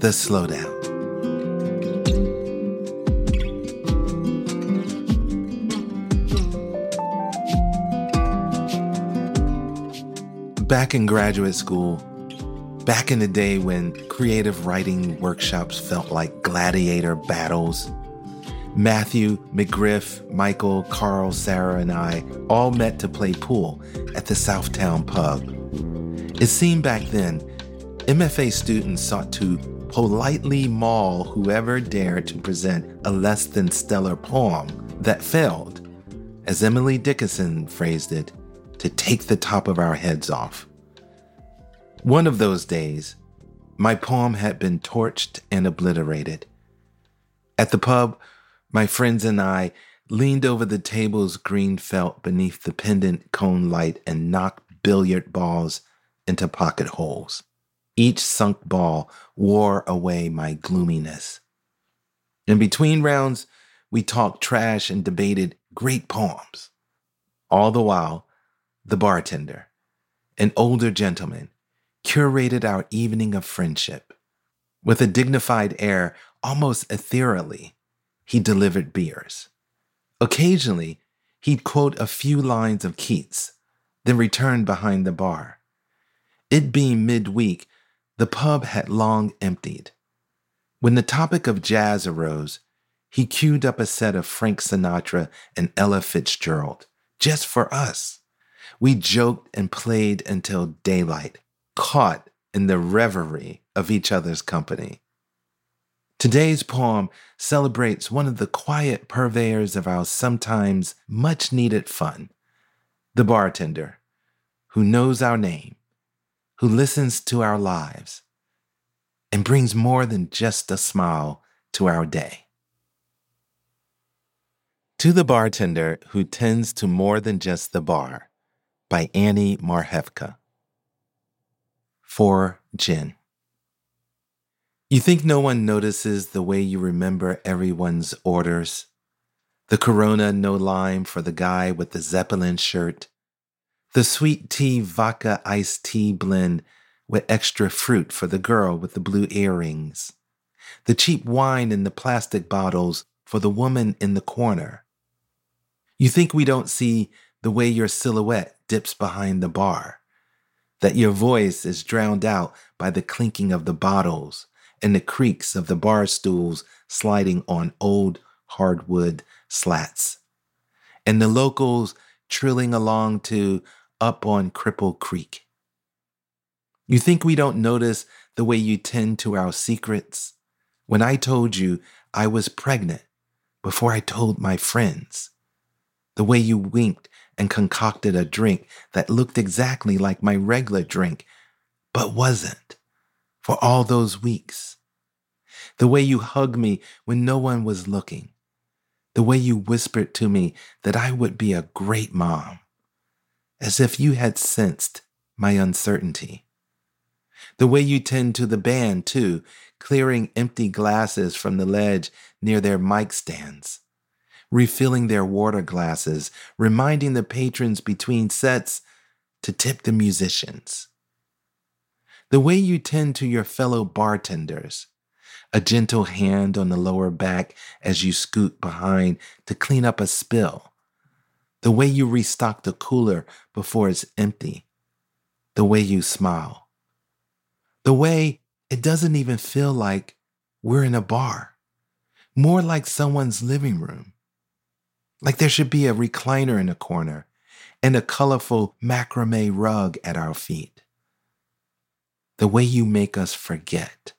The Slowdown. Back in graduate school, back in the day when creative writing workshops felt like gladiator battles, Matthew, McGriff, Michael, Carl, Sarah, and I all met to play pool at the Southtown pub. It seemed back then, MFA students sought to politely maul whoever dared to present a less than stellar poem that failed, as Emily Dickinson phrased it, to take the top of our heads off. One of those days, my poem had been torched and obliterated. At the pub, my friends and I leaned over the table's green felt beneath the pendant cone light and knocked billiard balls into pocket holes. Each sunk ball wore away my gloominess. In between rounds, we talked trash and debated great poems. All the while, the bartender, an older gentleman, curated our evening of friendship. With a dignified air, almost ethereally, he delivered beers. Occasionally, he'd quote a few lines of Keats, then return behind the bar. It being midweek, the pub had long emptied. When the topic of jazz arose, he queued up a set of Frank Sinatra and Ella Fitzgerald, just for us. We joked and played until daylight, caught in the reverie of each other's company. Today's poem celebrates one of the quiet purveyors of our sometimes much needed fun, the bartender, who knows our name, who listens to our lives, and brings more than just a smile to our day. To the Bartender Who Tends to More Than Just the Bar by Annie Marhefka. For Jen. You think no one notices the way you remember everyone's orders? The Corona no lime for the guy with the Zeppelin shirt. The sweet tea vodka iced tea blend with extra fruit for the girl with the blue earrings. The cheap wine in the plastic bottles for the woman in the corner. You think we don't see the way your silhouette dips behind the bar, that your voice is drowned out by the clinking of the bottles and the creaks of the bar stools sliding on old hardwood slats, and the locals trilling along to Up on Cripple Creek. You think we don't notice the way you tend to our secrets? When I told you I was pregnant before I told my friends, the way you winked and concocted a drink that looked exactly like my regular drink, but wasn't, for all those weeks. The way you hugged me when no one was looking. The way you whispered to me that I would be a great mom, as if you had sensed my uncertainty. The way you tend to the band, too, clearing empty glasses from the ledge near their mic stands refilling their water glasses, reminding the patrons between sets to tip the musicians. The way you tend to your fellow bartenders, a gentle hand on the lower back as you scoot behind to clean up a spill. The way you restock the cooler before it's empty. The way you smile. The way it doesn't even feel like we're in a bar, more like someone's living room. Like there should be a recliner in a corner and a colorful macrame rug at our feet. The way you make us forget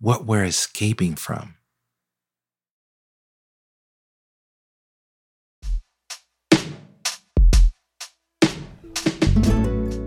what we're escaping from.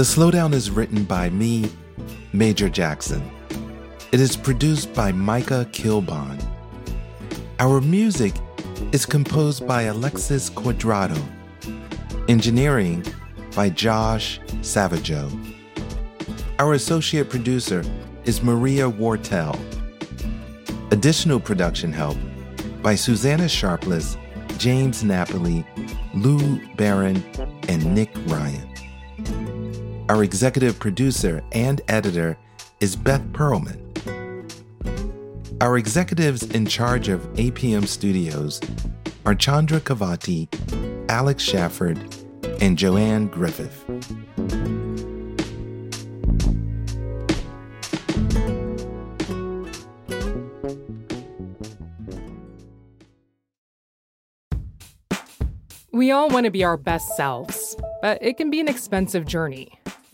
The Slowdown is written by me, Major Jackson. It is produced by Micah Kilbon. Our music is composed by Alexis Cuadrado. Engineering by Josh Savageau. Our associate producer is Maria Wartell. Additional production help by Susanna Sharpless, James Napoli, Lou Barron, and Nick Ryan. Our executive producer and editor is Beth Perlman. Our executives in charge of APM Studios are Chandra Kavati, Alex Schaffert, and Joanne Griffith. We all want to be our best selves, but it can be an expensive journey.